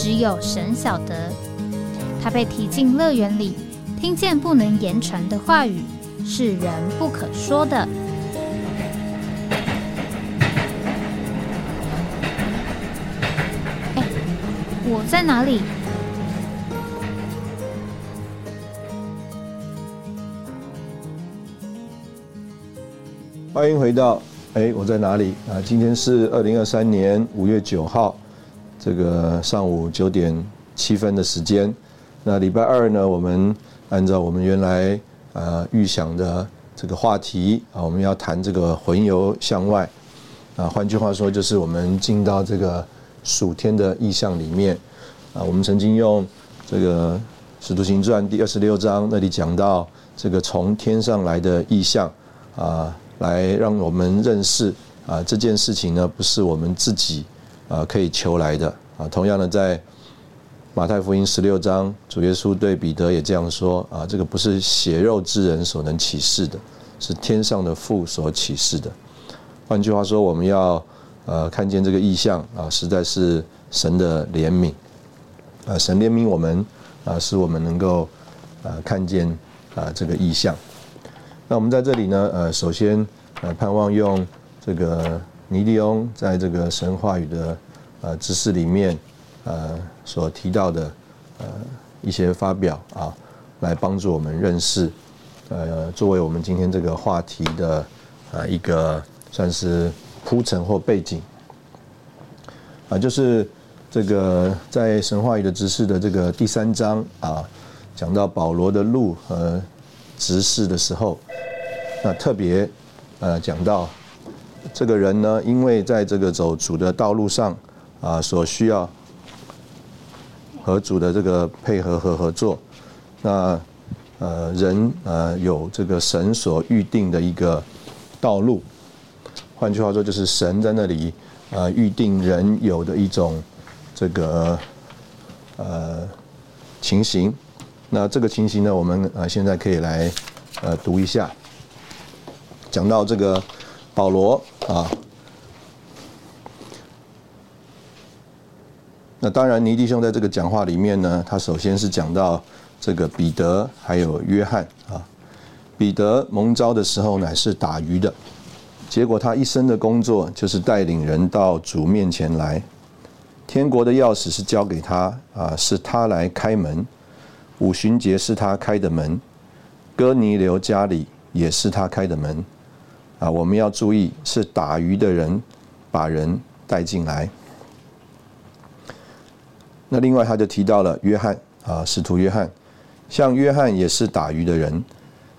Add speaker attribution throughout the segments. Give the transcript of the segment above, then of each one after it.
Speaker 1: 只有神晓得，他被提进乐园里，听见不能言传的话语，是人不可说的。哎，我在哪里？
Speaker 2: 欢迎回到哎，我在哪里啊？今天是二零二三年五月九号。这个上午九点七分的时间，那礼拜二呢，我们按照我们原来呃预想的这个话题啊，我们要谈这个魂游向外啊，换句话说，就是我们进到这个暑天的意象里面啊。我们曾经用这个《使徒行传》第二十六章那里讲到这个从天上来的意象啊，来让我们认识啊这件事情呢，不是我们自己。啊，可以求来的啊。同样的，在马太福音十六章，主耶稣对彼得也这样说啊：这个不是血肉之人所能启示的，是天上的父所启示的。换句话说，我们要呃看见这个意象啊，实在是神的怜悯啊，神怜悯我们啊，使我们能够啊看见啊这个意象。那我们在这里呢，呃，首先呃盼望用这个。尼利翁在这个神话语的呃知识里面，呃所提到的呃一些发表啊，来帮助我们认识，呃作为我们今天这个话题的啊一个算是铺陈或背景，啊就是这个在神话语的知识的这个第三章啊，讲到保罗的路和执事的时候，那特别呃讲到。这个人呢，因为在这个走主的道路上啊，所需要和主的这个配合和合作，那呃人呃有这个神所预定的一个道路，换句话说，就是神在那里呃预定人有的一种这个呃情形。那这个情形呢，我们呃现在可以来呃读一下，讲到这个。保罗啊，那当然，尼弟兄在这个讲话里面呢，他首先是讲到这个彼得还有约翰啊。彼得蒙召的时候乃是打鱼的，结果他一生的工作就是带领人到主面前来。天国的钥匙是交给他啊，是他来开门。五旬节是他开的门，哥尼流家里也是他开的门。啊，我们要注意，是打鱼的人把人带进来。那另外，他就提到了约翰啊，使徒约翰，像约翰也是打鱼的人，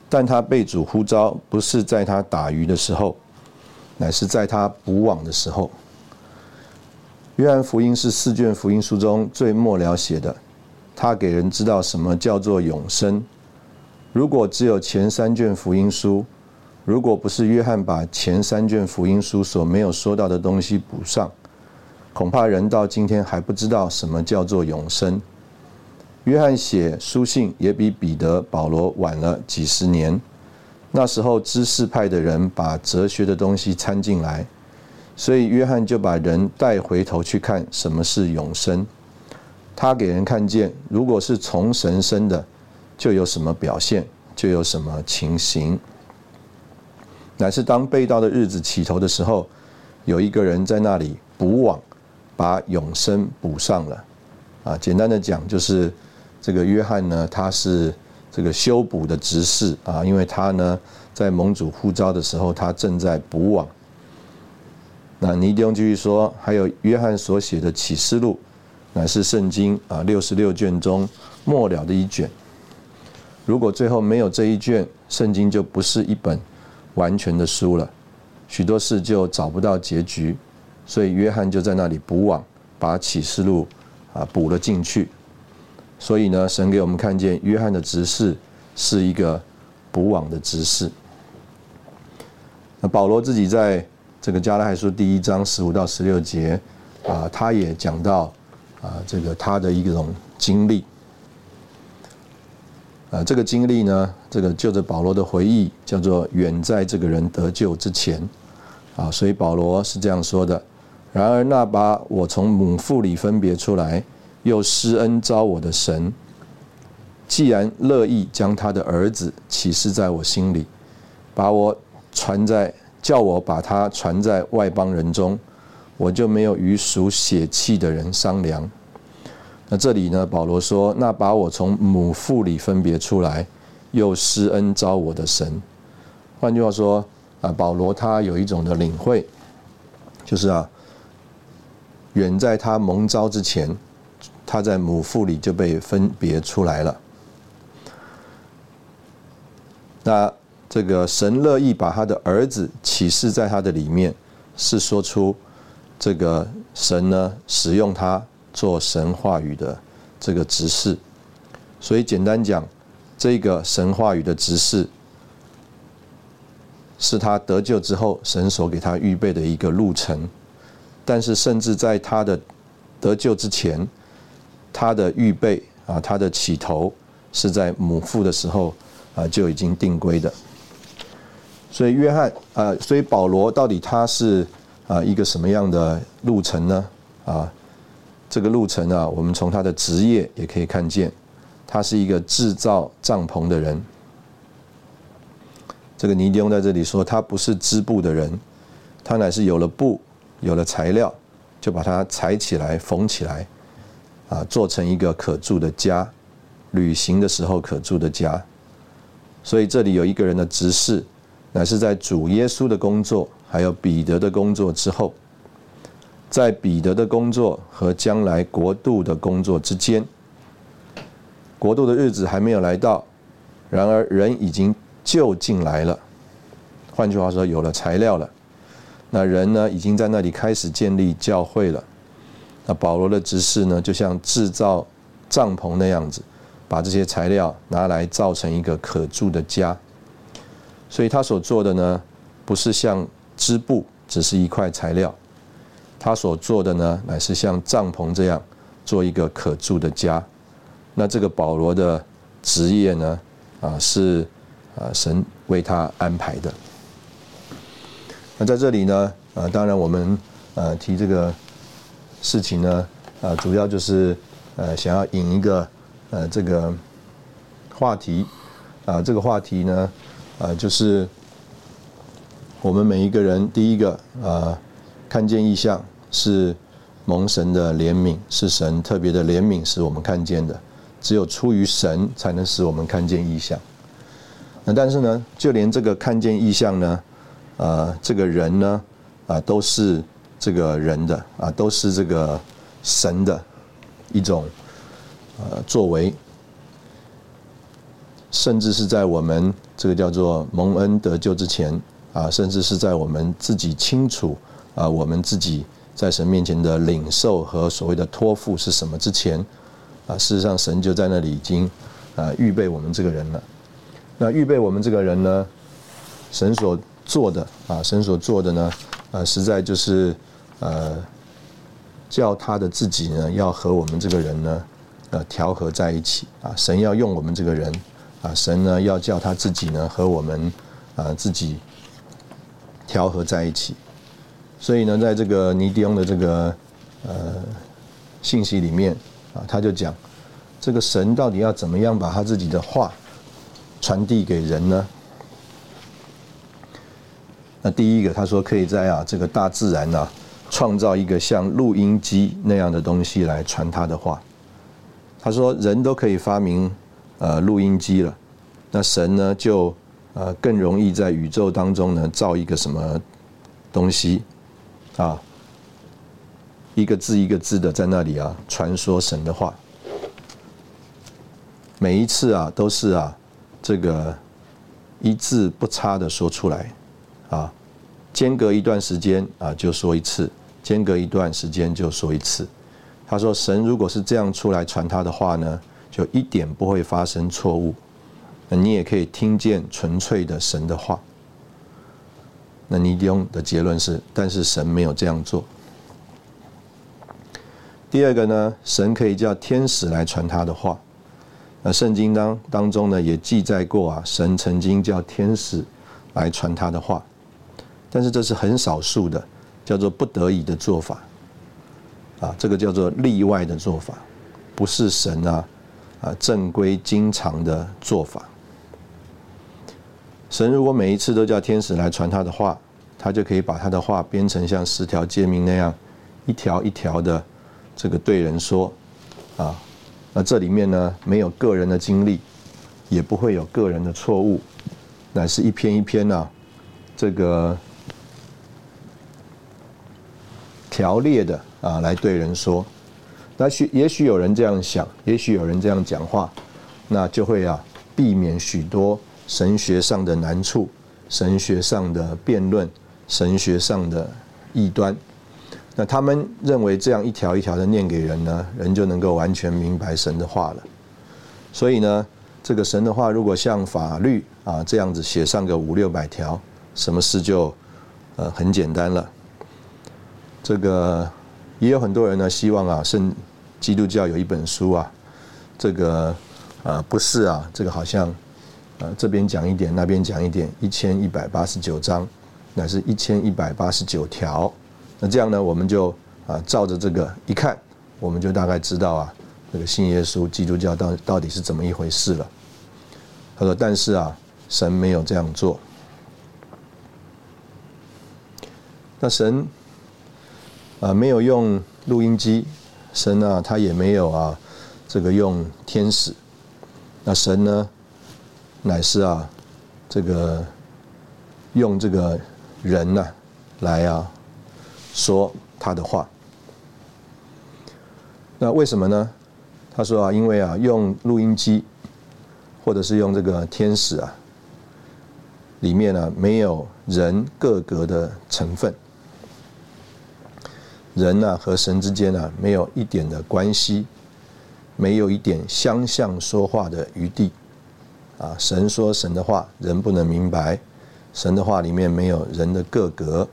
Speaker 2: 但他被主呼召，不是在他打鱼的时候，乃是在他捕网的时候。约翰福音是四卷福音书中最末了写的，他给人知道什么叫做永生。如果只有前三卷福音书，如果不是约翰把前三卷福音书所没有说到的东西补上，恐怕人到今天还不知道什么叫做永生。约翰写书信也比彼得、保罗晚了几十年。那时候知识派的人把哲学的东西掺进来，所以约翰就把人带回头去看什么是永生。他给人看见，如果是从神生的，就有什么表现，就有什么情形。乃是当被盗的日子起头的时候，有一个人在那里补网，把永生补上了。啊，简单的讲，就是这个约翰呢，他是这个修补的执事啊，因为他呢在盟主呼召的时候，他正在补网。那尼迪翁继续说，还有约翰所写的启示录，乃是圣经啊六十六卷中末了的一卷。如果最后没有这一卷，圣经就不是一本。完全的输了，许多事就找不到结局，所以约翰就在那里补网，把启示录啊补了进去所以呢，神给我们看见约翰的执事是一个补网的执事。那保罗自己在这个加拉太书第一章十五到十六节啊，他也讲到啊，这个他的一种经历。啊，这个经历呢，这个就着保罗的回忆，叫做远在这个人得救之前，啊，所以保罗是这样说的。然而那把我从母腹里分别出来，又施恩招我的神，既然乐意将他的儿子启示在我心里，把我传在叫我把他传在外邦人中，我就没有与属血气的人商量。那这里呢？保罗说：“那把我从母腹里分别出来，又施恩招我的神。”换句话说，啊，保罗他有一种的领会，就是啊，远在他蒙召之前，他在母腹里就被分别出来了。那这个神乐意把他的儿子启示在他的里面，是说出这个神呢使用他。做神话语的这个执事，所以简单讲，这个神话语的执事，是他得救之后神所给他预备的一个路程。但是，甚至在他的得救之前，他的预备啊，他的起头是在母腹的时候啊就已经定规的。所以，约翰啊，所以保罗到底他是啊一个什么样的路程呢？啊？这个路程啊，我们从他的职业也可以看见，他是一个制造帐篷的人。这个尼迪翁在这里说，他不是织布的人，他乃是有了布，有了材料，就把它裁起来、缝起来，啊，做成一个可住的家，旅行的时候可住的家。所以这里有一个人的执事，乃是在主耶稣的工作，还有彼得的工作之后。在彼得的工作和将来国度的工作之间，国度的日子还没有来到，然而人已经就近来了。换句话说，有了材料了，那人呢，已经在那里开始建立教会了。那保罗的执事呢，就像制造帐篷那样子，把这些材料拿来造成一个可住的家。所以他所做的呢，不是像织布，只是一块材料。他所做的呢，乃是像帐篷这样做一个可住的家。那这个保罗的职业呢，啊，是啊神为他安排的。那在这里呢，啊，当然我们呃提这个事情呢，啊，主要就是呃想要引一个呃这个话题啊，这个话题呢，啊，就是我们每一个人第一个啊。看见异象是蒙神的怜悯，是神特别的怜悯使我们看见的。只有出于神，才能使我们看见异象。那但是呢，就连这个看见异象呢，呃，这个人呢，啊，都是这个人的啊，都是这个神的一种呃作为，甚至是在我们这个叫做蒙恩得救之前啊，甚至是在我们自己清楚。啊，我们自己在神面前的领受和所谓的托付是什么之前，啊，事实上神就在那里已经啊预备我们这个人了。那预备我们这个人呢，神所做的啊，神所做的呢，啊，实在就是呃，叫他的自己呢，要和我们这个人呢，呃，调和在一起啊。神要用我们这个人啊，神呢要叫他自己呢和我们啊自己调和在一起。所以呢，在这个尼迪翁的这个呃信息里面啊，他就讲，这个神到底要怎么样把他自己的话传递给人呢？那第一个，他说可以在啊这个大自然呐，创造一个像录音机那样的东西来传他的话。他说人都可以发明呃录音机了，那神呢就呃更容易在宇宙当中呢造一个什么东西。啊，一个字一个字的在那里啊传说神的话，每一次啊都是啊这个一字不差的说出来，啊间隔一段时间啊就说一次，间隔一段时间就说一次。他说神如果是这样出来传他的话呢，就一点不会发生错误。那你也可以听见纯粹的神的话。那尼迪翁的结论是，但是神没有这样做。第二个呢，神可以叫天使来传他的话。那圣经当当中呢，也记载过啊，神曾经叫天使来传他的话，但是这是很少数的，叫做不得已的做法。啊，这个叫做例外的做法，不是神啊啊正规经常的做法。神如果每一次都叫天使来传他的话，他就可以把他的话编成像十条诫命那样，一条一条的这个对人说，啊，那这里面呢没有个人的经历，也不会有个人的错误，乃是一篇一篇啊，这个条列的啊来对人说。那许也许有人这样想，也许有人这样讲话，那就会啊避免许多。神学上的难处，神学上的辩论，神学上的异端，那他们认为这样一条一条的念给人呢，人就能够完全明白神的话了。所以呢，这个神的话如果像法律啊这样子写上个五六百条，什么事就呃很简单了。这个也有很多人呢希望啊，圣基督教有一本书啊，这个啊不是啊，这个好像。啊，这边讲一点，那边讲一点，一千一百八十九章，乃是一千一百八十九条。那这样呢，我们就啊照着这个一看，我们就大概知道啊，这个信耶稣基督教到到底是怎么一回事了。他说：“但是啊，神没有这样做。那神啊没有用录音机，神啊他也没有啊这个用天使。那神呢？”乃是啊，这个用这个人呢来啊说他的话。那为什么呢？他说啊，因为啊用录音机或者是用这个天使啊，里面呢没有人各格的成分，人呢和神之间呢没有一点的关系，没有一点相向说话的余地。啊，神说神的话，人不能明白。神的话里面没有人的个格，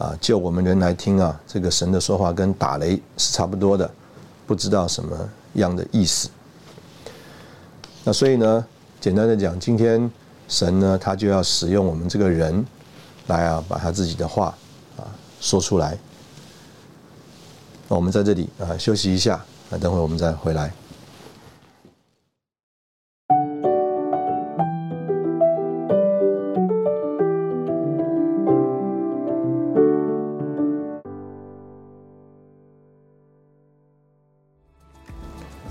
Speaker 2: 啊，就我们人来听啊，这个神的说话跟打雷是差不多的，不知道什么样的意思。那所以呢，简单的讲，今天神呢，他就要使用我们这个人，来啊，把他自己的话啊说出来。那我们在这里啊休息一下，那等会我们再回来。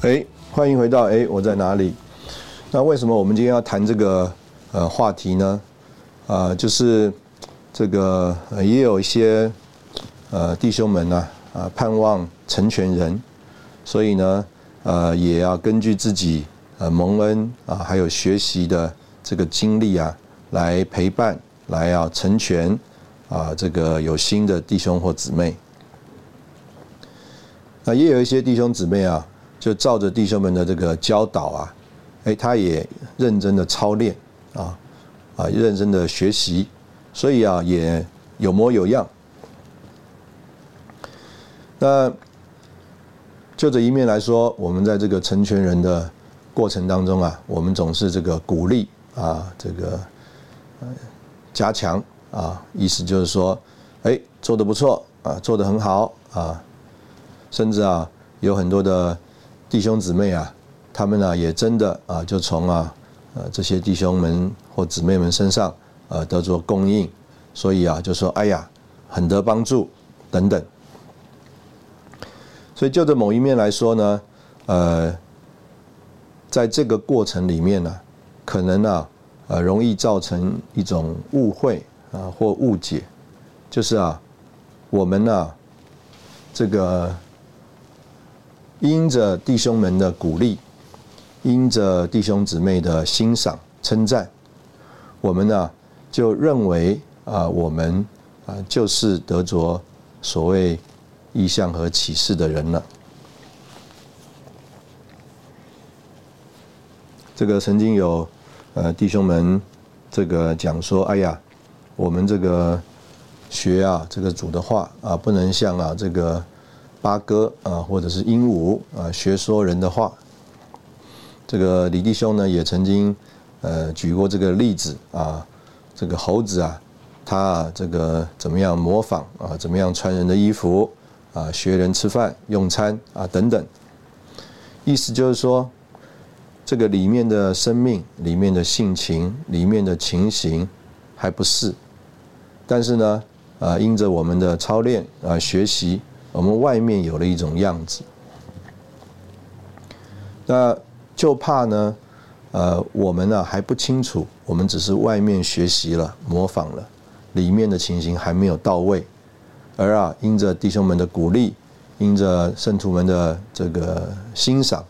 Speaker 2: 哎，欢迎回到哎，我在哪里？那为什么我们今天要谈这个呃话题呢？啊，就是这个也有一些呃弟兄们呢啊盼望成全人，所以呢呃也要根据自己呃蒙恩啊还有学习的这个经历啊来陪伴来啊成全啊这个有新的弟兄或姊妹。那也有一些弟兄姊妹啊。就照着弟兄们的这个教导啊，哎，他也认真的操练啊，啊，认真的学习，所以啊，也有模有样。那就这一面来说，我们在这个成全人的过程当中啊，我们总是这个鼓励啊，这个加强啊，意思就是说，哎，做的不错啊，做的很好啊，甚至啊，有很多的。弟兄姊妹啊，他们呢也真的啊，就从啊呃这些弟兄们或姊妹们身上呃得做供应，所以啊就说哎呀很得帮助等等。所以就着某一面来说呢，呃，在这个过程里面呢，可能啊呃容易造成一种误会啊或误解，就是啊我们呢这个。因着弟兄们的鼓励，因着弟兄姊妹的欣赏称赞，我们呢就认为啊，我们啊就是得着所谓意象和启示的人了。这个曾经有呃弟兄们这个讲说，哎呀，我们这个学啊这个主的话啊，不能像啊这个八哥啊或者是鹦鹉啊学说人的话。这个李弟兄呢也曾经呃举过这个例子啊，这个猴子啊，他啊这个怎么样模仿啊，怎么样穿人的衣服啊，学人吃饭用餐啊等等，意思就是说。这个里面的生命、里面的性情、里面的情形还不是，但是呢，啊，因着我们的操练啊、学习，我们外面有了一种样子。那就怕呢，呃，我们呢还不清楚，我们只是外面学习了、模仿了，里面的情形还没有到位，而啊，因着弟兄们的鼓励，因着圣徒们的这个欣赏，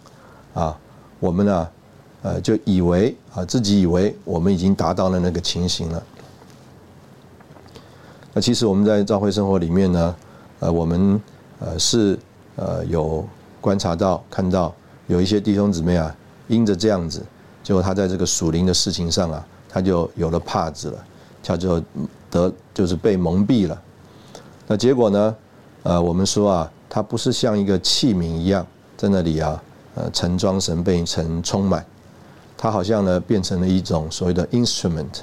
Speaker 2: 啊。我们呢，呃，就以为啊，自己以为我们已经达到了那个情形了。那其实我们在教会生活里面呢，呃，我们呃是呃有观察到、看到有一些弟兄姊妹啊，因着这样子，结果他在这个属灵的事情上啊，他就有了帕子了，他就得就是被蒙蔽了。那结果呢，呃，我们说啊，他不是像一个器皿一样在那里啊。呃，盛装神被成充满，他好像呢变成了一种所谓的 instrument。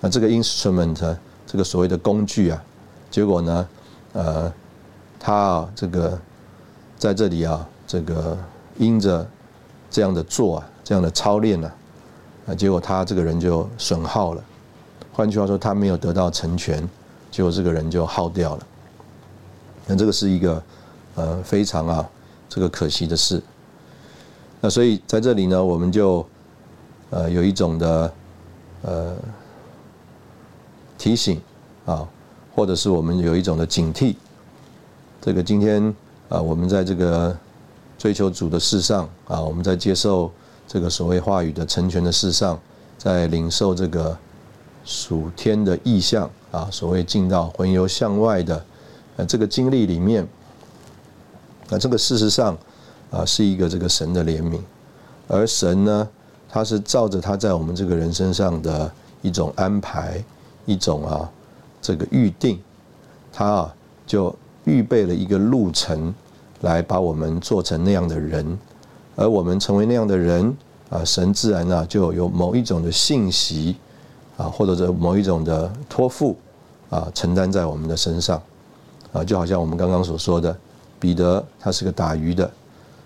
Speaker 2: 那这个 instrument，这个所谓的工具啊，结果呢，呃，他啊这个在这里啊，这个因着这样的做啊，这样的操练呢，啊，结果他这个人就损耗了。换句话说，他没有得到成全，结果这个人就耗掉了。那这个是一个呃非常啊这个可惜的事。那所以在这里呢，我们就呃有一种的呃提醒啊，或者是我们有一种的警惕。这个今天啊，我们在这个追求主的事上啊，我们在接受这个所谓话语的成全的事上，在领受这个属天的意象啊，所谓进到魂游向外的呃这个经历里面，那这个事实上。啊，是一个这个神的怜悯，而神呢，他是照着他在我们这个人身上的一种安排，一种啊这个预定，他啊就预备了一个路程，来把我们做成那样的人，而我们成为那样的人啊，神自然呢就有某一种的信息啊，或者是某一种的托付啊，承担在我们的身上啊，就好像我们刚刚所说的，彼得他是个打鱼的。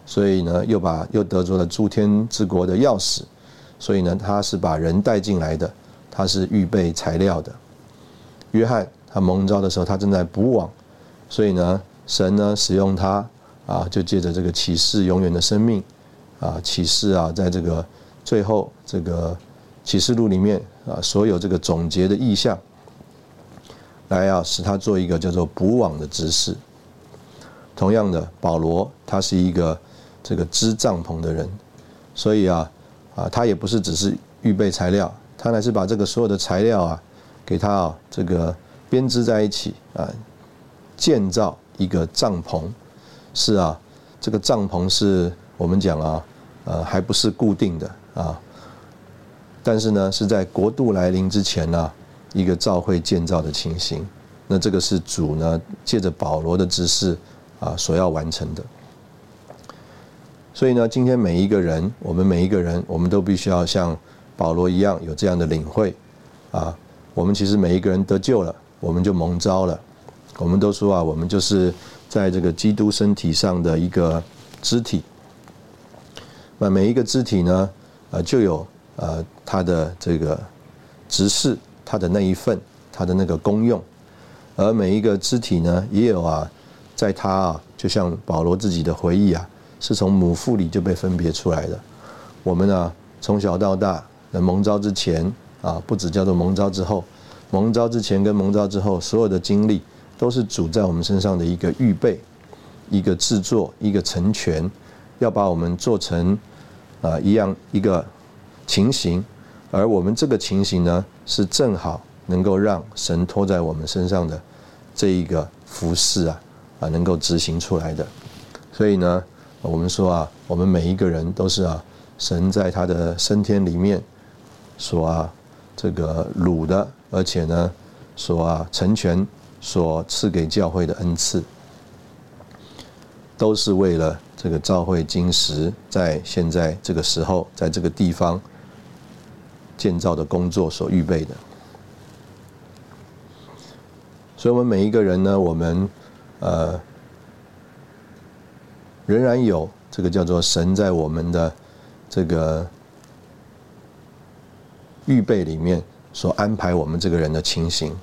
Speaker 2: 所以呢，又把又得着了诸天之国的钥匙，所以呢，他是把人带进来的，他是预备材料的。约翰他蒙召的时候，他正在补网，所以呢，神呢使用他啊，就借着这个启示永远的生命啊，启示啊，在这个最后这个启示录里面啊，所有这个总结的意象，来啊，使他做一个叫做补网的执事。同样的，保罗他是一个。这个织帐篷的人，所以啊，啊，他也不是只是预备材料，他乃是把这个所有的材料啊，给他啊，这个编织在一起啊，建造一个帐篷。是啊，这个帐篷是我们讲啊，呃，还不是固定的啊，但是呢，是在国度来临之前呢，一个召会建造的情形。那这个是主呢，借着保罗的指示啊，所要完成的。所以呢，今天每一个人，我们每一个人，我们都必须要像保罗一样有这样的领会，啊，我们其实每一个人得救了，我们就蒙召了。我们都说啊，我们就是在这个基督身体上的一个肢体。那每一个肢体呢，呃，就有呃它的这个执事，它的那一份，它的那个功用。而每一个肢体呢，也有啊，在他啊，就像保罗自己的回忆啊。是从母腹里就被分别出来的。我们呢，从小到大，蒙召之前啊，不止叫做蒙召之后，蒙召之前跟蒙召之后，所有的经历都是主在我们身上的一个预备、一个制作、一个成全，要把我们做成啊一样一个情形。而我们这个情形呢，是正好能够让神托在我们身上的这一个服饰啊啊能够执行出来的。所以呢。我们说啊，我们每一个人都是啊，神在他的升天里面所啊这个掳的，而且呢所啊成全、所赐给教会的恩赐，都是为了这个教会金石在现在这个时候，在这个地方建造的工作所预备的。所以，我们每一个人呢，我们呃仍然有这个叫做神在我们的这个预备里面所安排我们这个人的情形。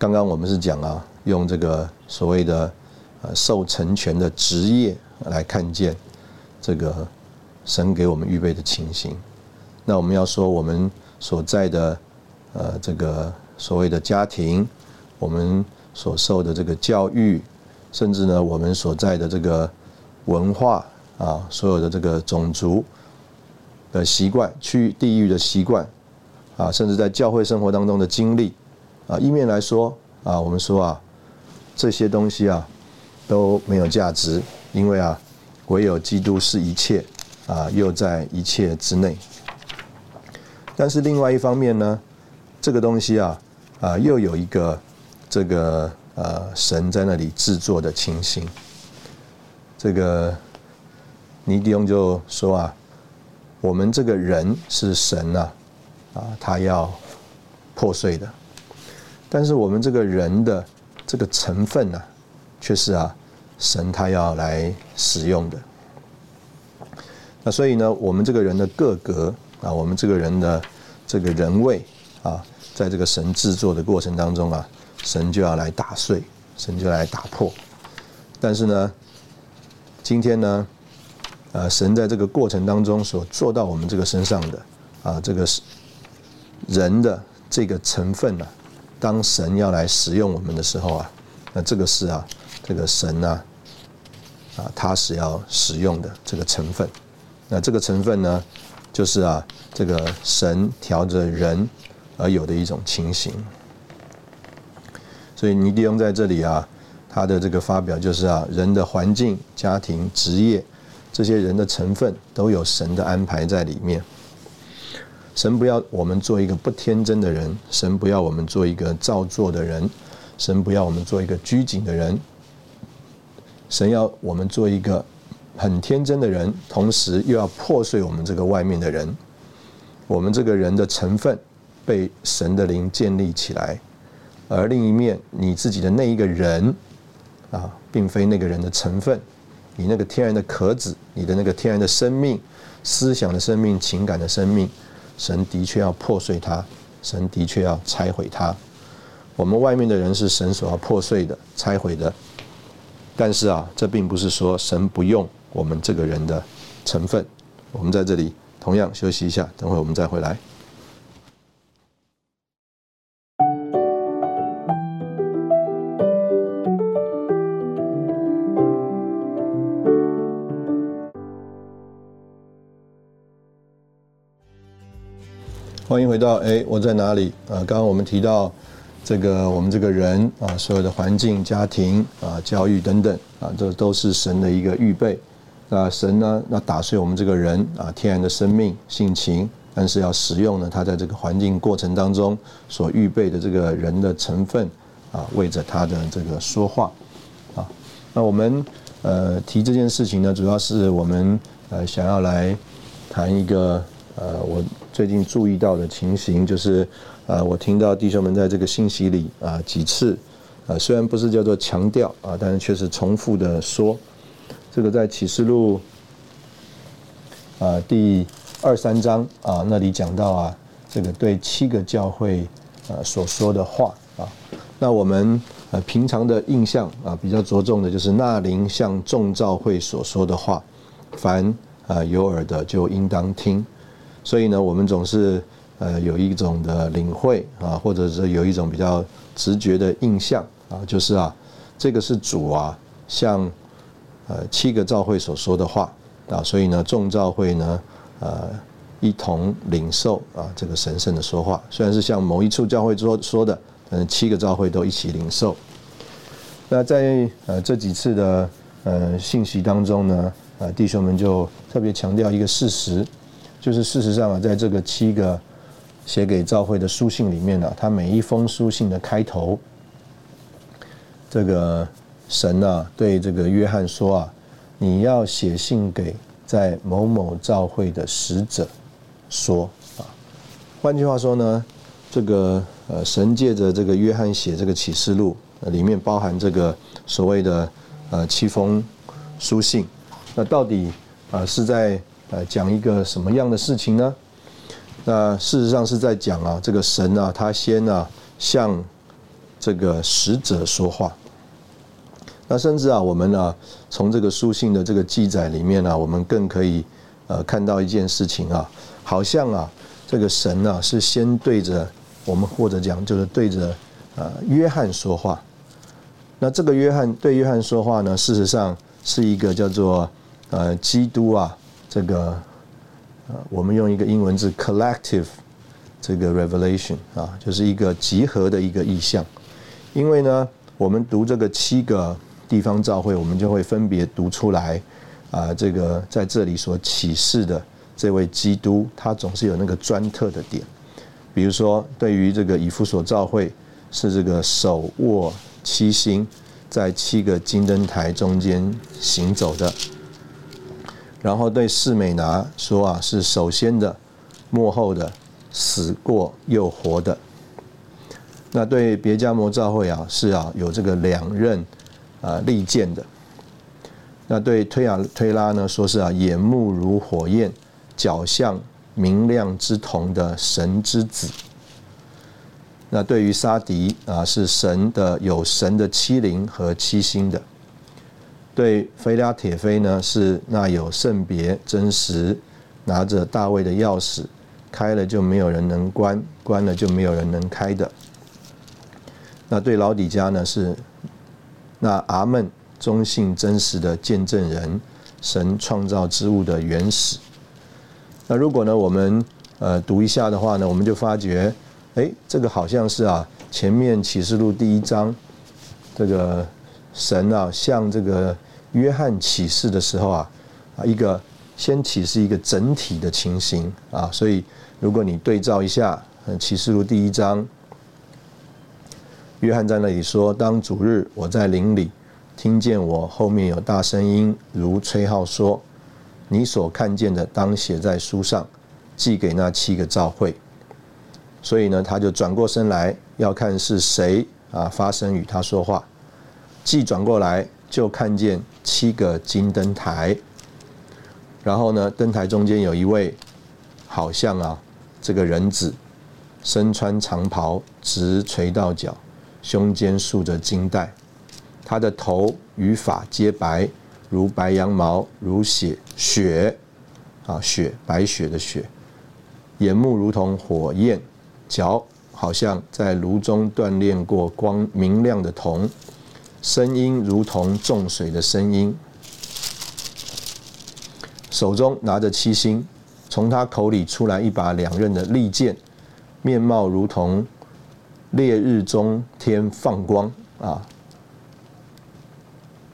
Speaker 2: 刚刚我们是讲啊，用这个所谓的呃受成全的职业来看见这个神给我们预备的情形。那我们要说我们所在的呃这个。所谓的家庭，我们所受的这个教育，甚至呢，我们所在的这个文化啊，所有的这个种族的习惯、区域地域的习惯啊，甚至在教会生活当中的经历啊，一面来说啊，我们说啊，这些东西啊都没有价值，因为啊，唯有基督是一切啊，又在一切之内。但是另外一方面呢，这个东西啊。啊，又有一个这个呃神在那里制作的情形。这个尼迪翁就说啊，我们这个人是神呐，啊，他要破碎的，但是我们这个人的这个成分呢，却是啊神他要来使用的。那所以呢，我们这个人的个格啊，我们这个人的这个人位啊。在这个神制作的过程当中啊，神就要来打碎，神就来打破。但是呢，今天呢，呃，神在这个过程当中所做到我们这个身上的啊，这个是人的这个成分呢，当神要来使用我们的时候啊，那这个是啊，这个神呢，啊，他是要使用的这个成分。那这个成分呢，就是啊，这个神调着人。而有的一种情形，所以尼迪翁在这里啊，他的这个发表就是啊，人的环境、家庭、职业，这些人的成分都有神的安排在里面。神不要我们做一个不天真的人，神不要我们做一个造作的人，神不要我们做一个拘谨的人，神要我们做一个很天真的人，同时又要破碎我们这个外面的人，我们这个人的成分。被神的灵建立起来，而另一面，你自己的那一个人啊，并非那个人的成分，你那个天然的壳子，你的那个天然的生命、思想的生命、情感的生命，神的确要破碎它，神的确要拆毁它。我们外面的人是神所要破碎的、拆毁的，但是啊，这并不是说神不用我们这个人的成分。我们在这里同样休息一下，等会我们再回来。欢迎回到哎，我在哪里啊？刚刚我们提到这个我们这个人啊，所有的环境、家庭啊、教育等等啊，这都是神的一个预备。那神呢，那打碎我们这个人啊，天然的生命性情，但是要使用呢，他在这个环境过程当中所预备的这个人的成分啊，为着他的这个说话啊。那我们呃提这件事情呢，主要是我们呃想要来谈一个。呃，我最近注意到的情形就是，呃，我听到弟兄们在这个信息里啊几次，呃，虽然不是叫做强调啊，但是却是重复的说，这个在启示录啊第二三章啊那里讲到啊，这个对七个教会呃所说的话啊，那我们呃平常的印象啊比较着重的就是那灵向众教会所说的话，凡啊有耳的就应当听。所以呢，我们总是呃有一种的领会啊，或者是有一种比较直觉的印象啊，就是啊，这个是主啊像呃七个教会所说的话啊，所以呢，众教会呢呃一同领受啊这个神圣的说话，虽然是像某一处教会说说的，但是七个教会都一起领受。那在呃这几次的呃信息当中呢，呃，弟兄们就特别强调一个事实，就是事实上啊，在这个七个写给教会的书信里面呢，他每一封书信的开头，这个神啊对这个约翰说啊，你要写信给在某某教会的使者说啊，换句话说呢，这个呃神借着这个约翰写这个启示录，里面包含这个所谓的呃七封书信。那到底啊是在呃讲一个什么样的事情呢？那事实上是在讲啊，这个神啊，他先啊向这个使者说话。那甚至啊，我们呢从这个书信的这个记载里面呢，我们更可以呃看到一件事情啊，好像啊这个神啊是先对着我们或者讲就是对着呃约翰说话。那这个约翰对约翰说话呢，事实上是一个叫做。呃，基督啊，这个呃，我们用一个英文字 “collective” 这个 revelation 啊，就是一个集合的一个意象。因为呢，我们读这个七个地方教会，我们就会分别读出来啊，这个在这里所启示的这位基督，他总是有那个专特的点。比如说，对于这个以弗所教会，是这个手握七星，在七个金灯台中间行走的。然后对士美拿说啊，是首先的、幕后的、死过又活的。那对别加摩教会啊，是啊有这个两刃啊利剑的。那对推亚推拉呢，说是啊眼目如火焰，脚像明亮之铜的神之子。那对于沙迪啊，是神的有神的七灵和七星的。对菲拉铁菲呢，是那有圣别真实，拿着大卫的钥匙，开了就没有人能关，关了就没有人能开的。那对老底家呢，是那阿门忠信真实的见证人，神创造之物的原始。那如果呢，我们呃读一下的话呢，我们就发觉，哎，这个好像是啊，前面启示录第一章这个。神啊，向这个约翰启示的时候啊，啊，一个先启示一个整体的情形啊，所以如果你对照一下启示录第一章，约翰在那里说：“当主日，我在林里听见我后面有大声音如吹号说：‘你所看见的，当写在书上，寄给那七个教会。’所以呢，他就转过身来要看是谁啊发声与他说话。”既转过来，就看见七个金灯台，然后呢，灯台中间有一位，好像啊，这个人子，身穿长袍，直垂到脚，胸间束着金带，他的头与发皆白，如白羊毛，如血雪，啊雪白雪的雪，眼目如同火焰，脚好像在炉中锻炼过光明亮的铜。声音如同重水的声音，手中拿着七星，从他口里出来一把两刃的利剑，面貌如同烈日中天放光啊。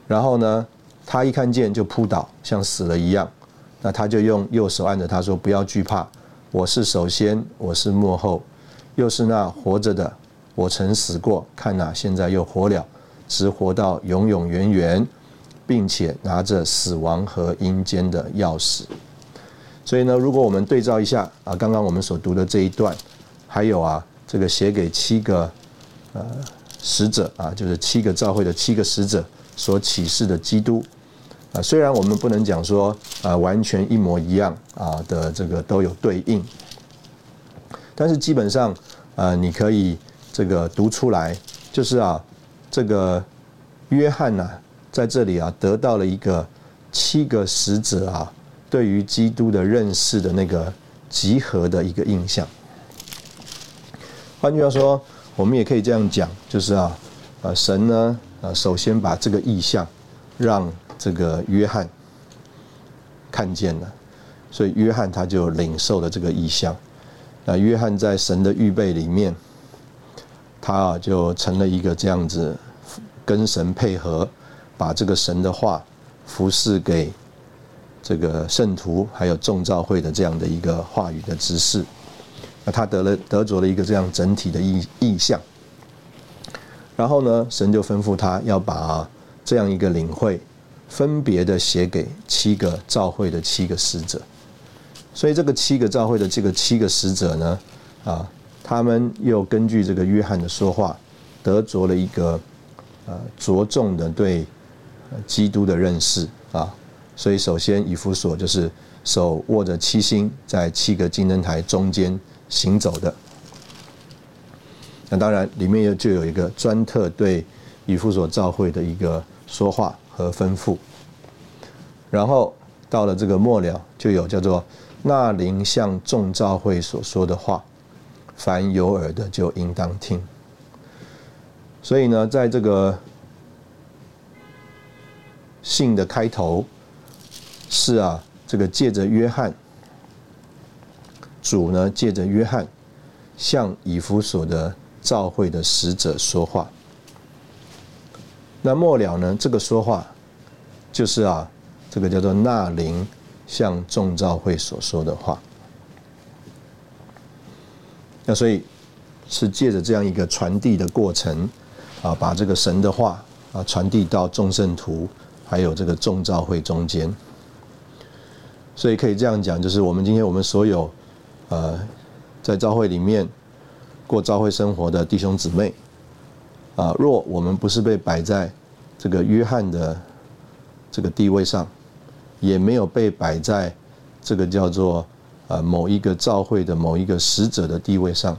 Speaker 2: 然后呢，他一看见就扑倒，像死了一样。那他就用右手按着他说：“不要惧怕，我是首先，我是幕后，又是那活着的。我曾死过，看哪，现在又活了。”直活到永永远远，并且拿着死亡和阴间的钥匙。所以呢，如果我们对照一下啊，刚刚我们所读的这一段，还有啊，这个写给七个呃使者啊，就是七个教会的七个使者所启示的基督啊，虽然我们不能讲说啊完全一模一样啊的这个都有对应，但是基本上啊，你可以这个读出来，就是啊。这个约翰呢，在这里啊，得到了一个七个使者啊，对于基督的认识的那个集合的一个印象。换句话说，我们也可以这样讲，就是啊，呃，神呢，呃，首先把这个意象让这个约翰看见了，所以约翰他就领受了这个意象。那约翰在神的预备里面。他啊，就成了一个这样子，跟神配合，把这个神的话服侍给这个圣徒还有众召会的这样的一个话语的指示。那他得了得着了一个这样整体的意意象。然后呢，神就吩咐他要把这样一个领会，分别的写给七个召会的七个使者。所以这个七个召会的这个七个使者呢，啊，他们又根据这个约翰的说话，得着了一个呃着重的对基督的认识啊。所以首先以弗所就是手握着七星，在七个金灯台中间行走的。那当然，里面又就有一个专特对以弗所召会的一个说话和吩咐。然后到了这个末了，就有叫做那灵向众召会所说的话，凡有耳的就应当听。所以呢，在这个信的开头是啊，这个借着约翰，主呢借着约翰向以弗所的。召会的使者说话，那末了呢？这个说话就是啊，这个叫做纳灵向众召会所说的话。那所以是借着这样一个传递的过程啊，把这个神的话啊传递到众圣徒还有这个众召会中间。所以可以这样讲，就是我们今天我们所有呃在召会里面。过召会生活的弟兄姊妹，啊，若我们不是被摆在这个约翰的这个地位上，也没有被摆在这个叫做呃某一个召会的某一个使者的地位上，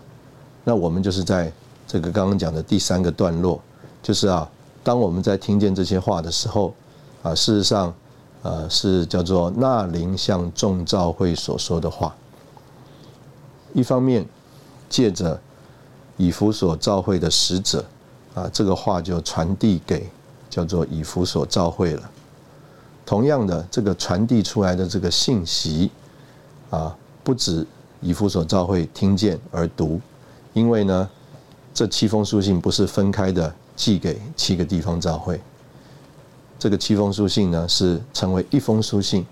Speaker 2: 那我们就是在这个刚刚讲的第三个段落，就是啊，当我们在听见这些话的时候，啊，事实上，呃，是叫做那林向众教会所说的话，一方面借着。以弗所召会的使者，啊，这个话就传递给叫做以弗所召会了。同样的，这个传递出来的这个信息，啊，不止以弗所召会听见而读，因为呢，这七封书信不是分开的寄给七个地方召会，这个七封书信呢是成为一封书信，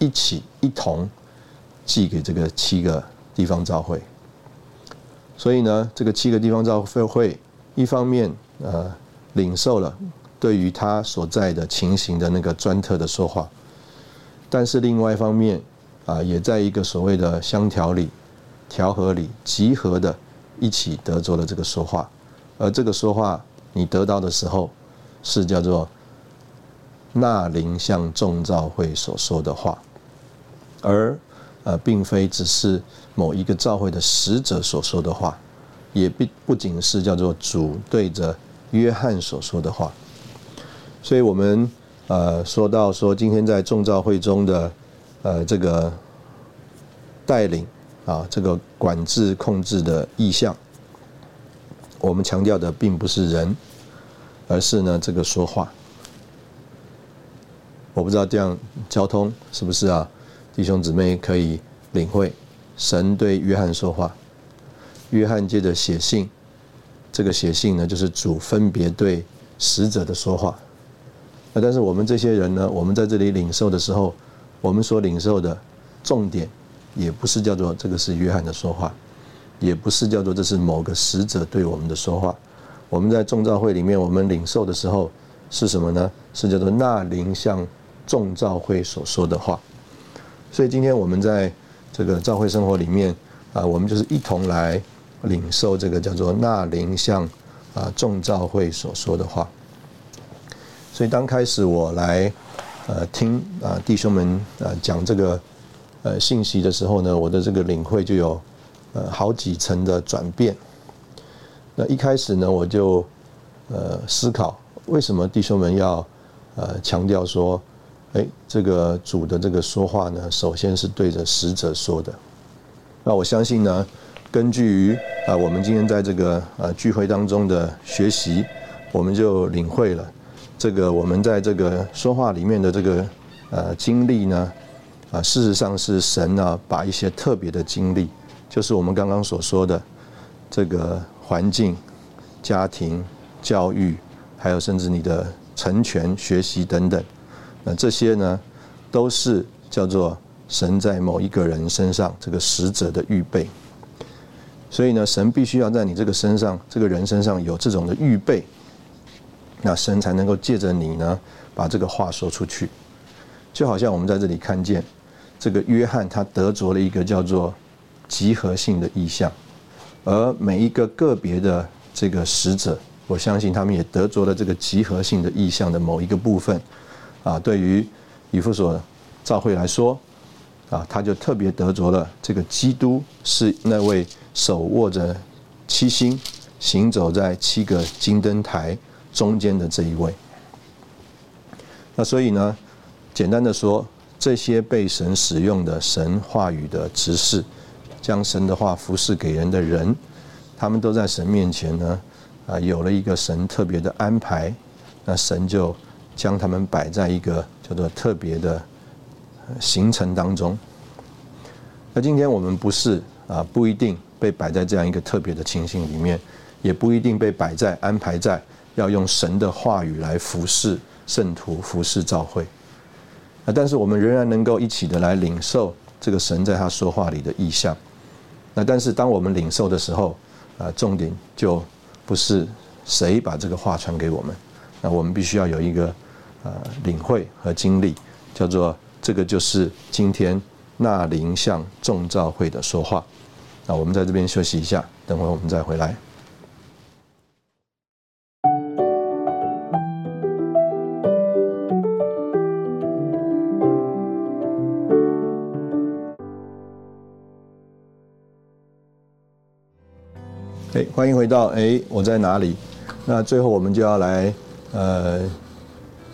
Speaker 2: 一起一同寄给这个七个地方召会。所以呢，这个七个地方教会，一方面呃领受了对于他所在的情形的那个专特的说话，但是另外一方面啊，也在一个所谓的相调里、调和里集合的，一起得着了这个说话，而这个说话你得到的时候，是叫做那灵向众教会所说的话，而。呃，并非只是某一个教会的使者所说的话，也不不仅是叫做主对着约翰所说的话。所以，我们呃说到说今天在众教会中的呃这个带领啊，这个管制控制的意向，我们强调的并不是人，而是呢这个说话。我不知道这样交通是不是啊？弟兄姊妹可以领会，神对约翰说话，约翰接着写信，这个写信呢，就是主分别对使者的说话。那但是我们这些人呢，我们在这里领受的时候，我们所领受的重点，也不是叫做这个是约翰的说话，也不是叫做这是某个使者对我们的说话。我们在众召会里面，我们领受的时候是什么呢？是叫做那灵向众召会所说的话。所以今天我们在这个召会生活里面啊，我们就是一同来领受这个叫做纳灵向啊众召会所说的话。所以当开始我来呃听啊弟兄们啊讲这个呃信息的时候呢，我的这个领会就有呃好几层的转变。那一开始呢，我就呃思考为什么弟兄们要呃强调说。哎，这个主的这个说话呢，首先是对着使者说的。那我相信呢，根据于啊，我们今天在这个呃聚会当中的学习，我们就领会了这个我们在这个说话里面的这个呃经历呢，啊，事实上是神呢把一些特别的经历，就是我们刚刚所说的这个环境、家庭、教育，还有甚至你的成全、学习等等。那这些呢，都是叫做神在某一个人身上这个使者的预备。所以呢，神必须要在你这个身上，这个人身上有这种的预备，那神才能够借着你呢，把这个话说出去。就好像我们在这里看见，这个约翰他得着了一个叫做集合性的意象，而每一个个别的这个使者，我相信他们也得着了这个集合性的意象的某一个部分。啊，对于以弗所教会来说，啊，他就特别得着了这个基督是那位。手握着七星，行走在七个金灯台中间的这一位。那所以呢，简单的说，这些被神使用的神话语的执事，将神的话服侍给人的人，他们都在神面前呢，啊，有了一个神特别的安排。那神就将他们摆在一个叫做特别的行程当中。那今天我们不是啊，不一定。被摆在这样一个特别的情形里面，也不一定被摆在安排在要用神的话语来服侍圣徒、服侍教会。啊，但是我们仍然能够一起的来领受这个神在他说话里的意象。那但是当我们领受的时候，啊，重点就不是谁把这个话传给我们，那我们必须要有一个呃领会和经历，叫做这个就是今天那灵向众教会的说话。那我们在这边休息一下，等会我们再回来。哎，欢迎回到哎，我在哪里？那最后我们就要来呃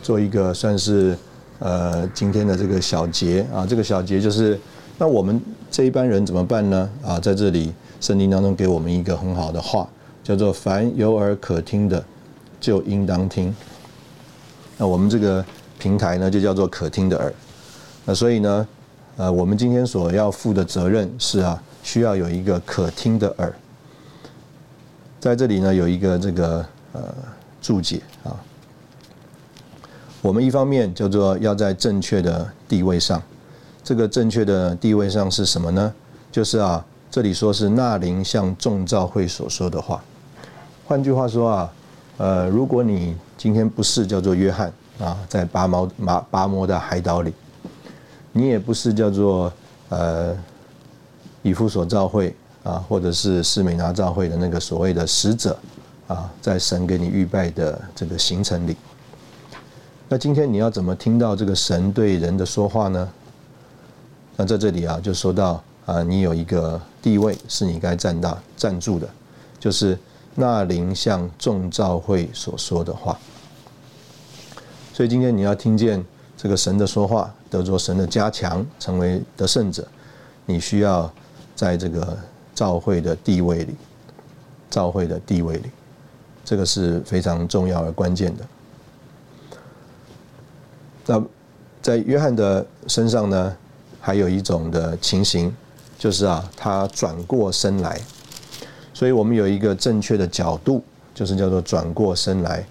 Speaker 2: 做一个算是呃今天的这个小结啊，这个小结就是那我们。这一班人怎么办呢？啊，在这里圣经当中给我们一个很好的话，叫做“凡有耳可听的，就应当听”。那我们这个平台呢，就叫做“可听的耳”。那所以呢，呃，我们今天所要负的责任是啊，需要有一个可听的耳。在这里呢，有一个这个呃注解啊，我们一方面叫做要在正确的地位上。这个正确的地位上是什么呢？就是啊，这里说是纳林向众召会所说的话。换句话说啊，呃，如果你今天不是叫做约翰啊，在拔毛拔拔摩的海岛里，你也不是叫做呃以弗所召会啊，或者是士美拿召会的那个所谓的使者啊，在神给你预备的这个行程里，那今天你要怎么听到这个神对人的说话呢？那在这里啊，就说到啊，你有一个地位是你该站到站住的，就是那灵向众教会所说的话。所以今天你要听见这个神的说话，得着神的加强，成为得胜者，你需要在这个教会的地位里，教会的地位里，这个是非常重要而关键的。那在约翰的身上呢？还有一种的情形，就是啊，他转过身来，所以我们有一个正确的角度，就是叫做转过身来。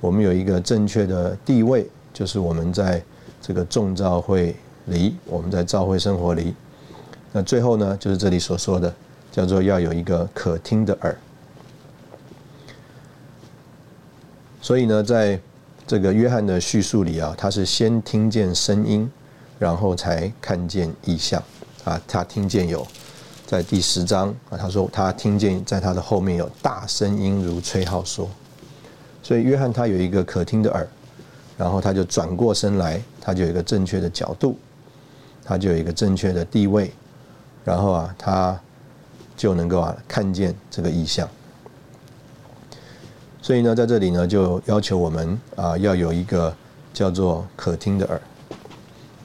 Speaker 2: 我们有一个正确的地位，就是我们在这个众召会里，我们在召会生活里。那最后呢，就是这里所说的，叫做要有一个可听的耳。所以呢，在这个约翰的叙述里啊，他是先听见声音。然后才看见异象，啊，他听见有，在第十章啊，他说他听见在他的后面有大声音如吹号说，所以约翰他有一个可听的耳，然后他就转过身来，他就有一个正确的角度，他就有一个正确的地位，然后啊，他就能够啊看见这个意象，所以呢，在这里呢，就要求我们啊要有一个叫做可听的耳。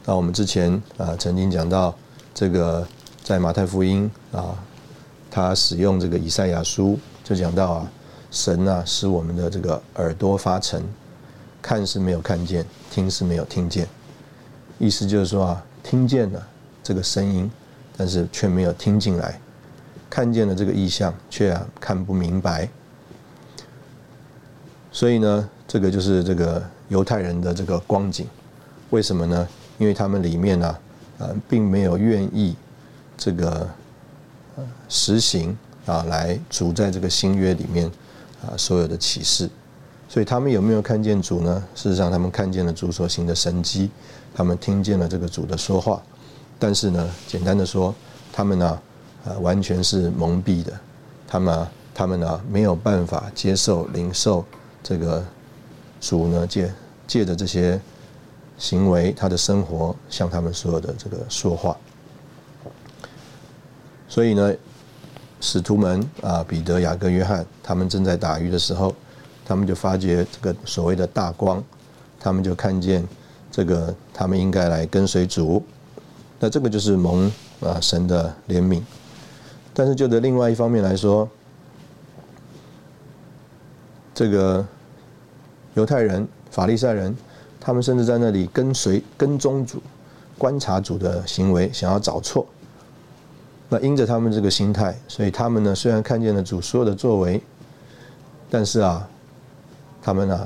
Speaker 2: 那我们之前啊曾经讲到这个在马太福音啊，他使用这个以赛亚书就讲到啊，神啊使我们的这个耳朵发沉，看是没有看见，听是没有听见，意思就是说啊，听见了这个声音，但是却没有听进来，看见了这个意象，却看不明白。所以呢，这个就是这个犹太人的这个光景，为什么呢？因为他们里面呢，呃，并没有愿意这个实行啊，来主在这个新约里面啊所有的启示。所以他们有没有看见主呢？事实上，他们看见了主所行的神迹，他们听见了这个主的说话。但是呢，简单的说，他们呢，呃，完全是蒙蔽的。他们，他们呢，没有办法接受、领受这个主呢借借着这些行为，他的生活向他们所有的这个说话。所以呢，使徒们啊，彼得、雅各、约翰，他们正在打鱼的时候。他们就发觉这个所谓的大光，他们就看见这个，他们应该来跟随主。那这个就是蒙啊神的怜悯。但是就的另外一方面来说，这个犹太人、法利赛人，他们甚至在那里跟随、跟踪主、观察主的行为，想要找错。那因着他们这个心态，所以他们呢虽然看见了主所有的作为，但是啊。他们呢，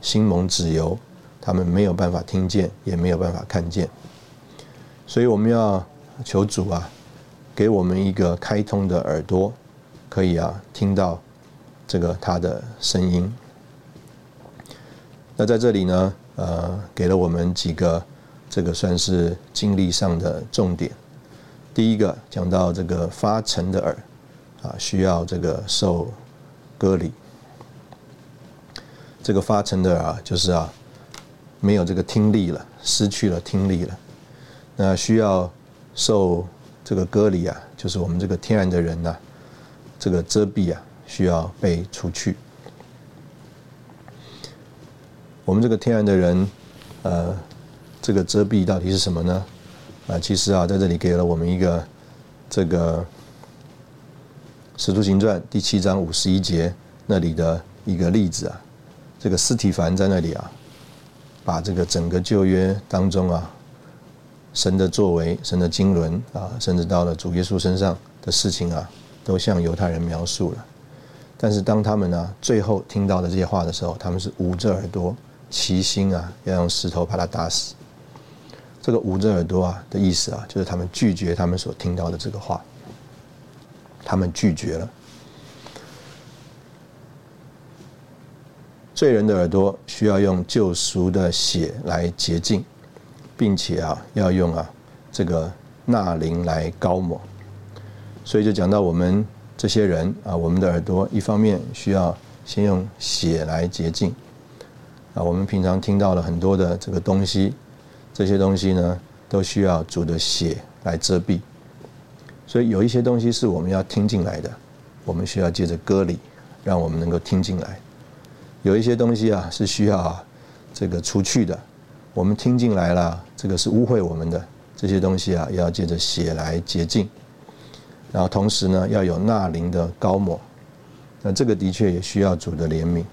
Speaker 2: 心蒙子由，他们没有办法听见，也没有办法看见，所以我们要求主啊，给我们一个开通的耳朵，可以啊听到这个他的声音。那在这里呢，呃，给了我们几个这个算是经历上的重点。第一个讲到这个发沉的耳，啊，需要这个受割礼。这个发沉的耳啊，就是啊，没有这个听力了，失去了听力了，那需要受这个隔离啊，就是我们这个天然的人呐，这个遮蔽啊，需要被除去。我们这个天然的人，呃，这个遮蔽到底是什么呢？啊，其实啊，在这里给了我们一个这个《使徒行传》第七章五十一节那里的一个例子啊。这个斯提凡在那里啊，把这个整个旧约当中啊，神的作为、神的经纶啊，甚至到了主耶稣身上的事情啊，都向犹太人描述了。但是当他们呢最后听到的这些话的时候，他们是捂着耳朵，齐心啊要用石头把他打死。这个捂着耳朵啊的意思啊，就是他们拒绝他们所听到的这个话，他们拒绝了。罪人的耳朵需要用救赎的血来洁净，并且啊，要用啊这个纳林来高抹，所以就讲到我们这些人啊，我们的耳朵一方面需要先用血来洁净。啊，我们平常听到了很多的这个东西，这些东西呢都需要主的血来遮蔽，所以有一些东西是我们要听进来的，我们需要借着割礼，让我们能够听进来。有一些东西啊是需要啊这个除去的，我们听进来了，这个是污秽我们的这些东西啊，要借着血来洁净，然后同时呢要有纳灵的高抹，那这个的确也需要主的怜悯。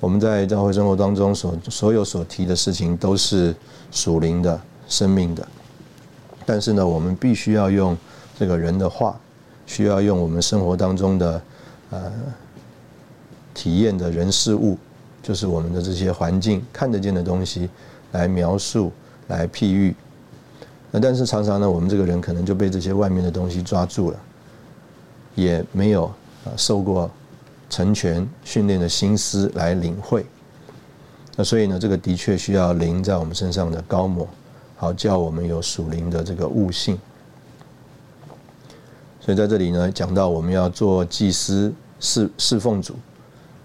Speaker 2: 我们在教会生活当中所所有所提的事情都是属灵的生命的，但是呢，我们必须要用这个人的话，需要用我们生活当中的呃。体验的人事物，就是我们的这些环境看得见的东西，来描述、来譬喻。那但是常常呢，我们这个人可能就被这些外面的东西抓住了，也没有啊受过成全训练的心思来领会。那所以呢，这个的确需要灵在我们身上的高抹，好叫我们有属灵的这个悟性。所以在这里呢，讲到我们要做祭司侍侍奉主。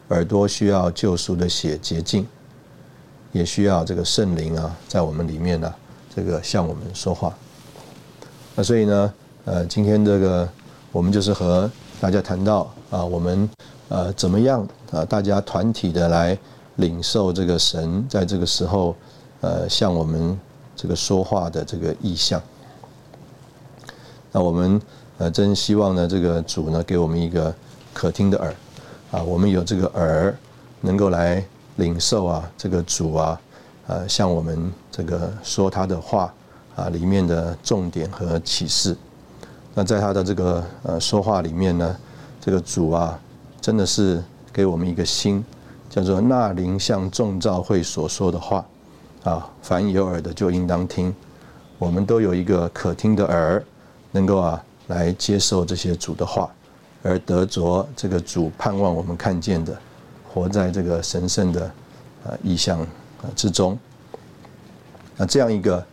Speaker 2: 耳朵需要救赎的血洁净，也需要这个圣灵啊，在我们里面呢，这个向我们说话。那所以呢，呃，今天这个我们就是和大家谈到啊，我们呃怎么样啊，大家团体的来领受这个神在这个时候呃向我们这个说话的这个意向。那我们呃真希望呢，这个主呢给我们一个可听的耳。啊，我们有这个耳，能够来领受啊，这个主啊，呃，向我们这个说他的话啊，里面的重点和启示。那在他的这个呃说话里面呢，这个主啊，真的是给我们一个心，叫做那灵像众召会所说的话，啊，凡有耳的就应当听。我们都有一个可听的耳，能够啊来接受这些主的话，而得着这个主盼望我们看见的，活在这个神圣的呃意象呃之中。那这样一个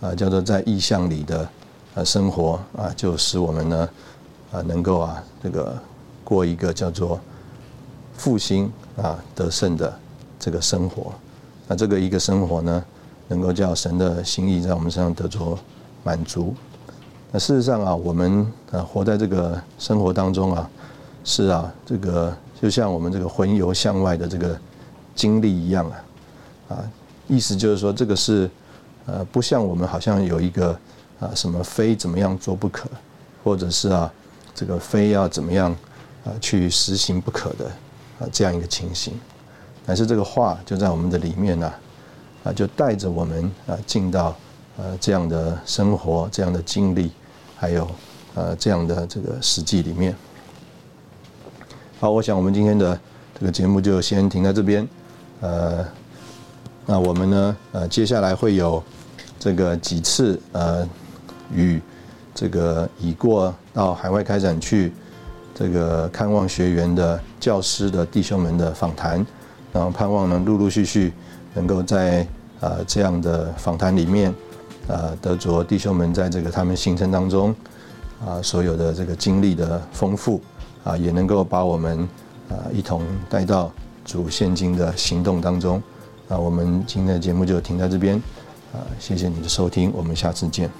Speaker 2: 啊叫做在意象里的呃生活啊，就使我们呢啊能够啊这个过一个叫做复兴啊得胜的这个生活。那这个一个生活呢？能够叫神的心意在我们身上得着满足。那事实上啊，我们啊活在这个生活当中啊，是啊，这个就像我们这个魂游向外的这个经历一样啊，啊，意思就是说，这个是呃，不像我们好像有一个啊什么非怎么样做不可，或者是啊这个非要怎么样啊去实行不可的啊这样一个情形，但是这个话就在我们的里面呢。啊，就带着我们啊进到呃这样的生活、这样的经历，还有呃这样的这个实际里面。好，我想我们今天的这个节目就先停在这边。呃，那我们呢呃接下来会有这个几次呃与这个已过到海外开展去这个看望学员的教师的弟兄们的访谈，然后盼望呢陆陆续续。能够在呃这样的访谈里面，呃，得着弟兄们在这个他们行程当中啊所有的这个经历的丰富啊，也能够把我们啊一同带到主现今的行动当中。啊，我们今天的节目就停在这边啊，谢谢你的收听，我们下次见。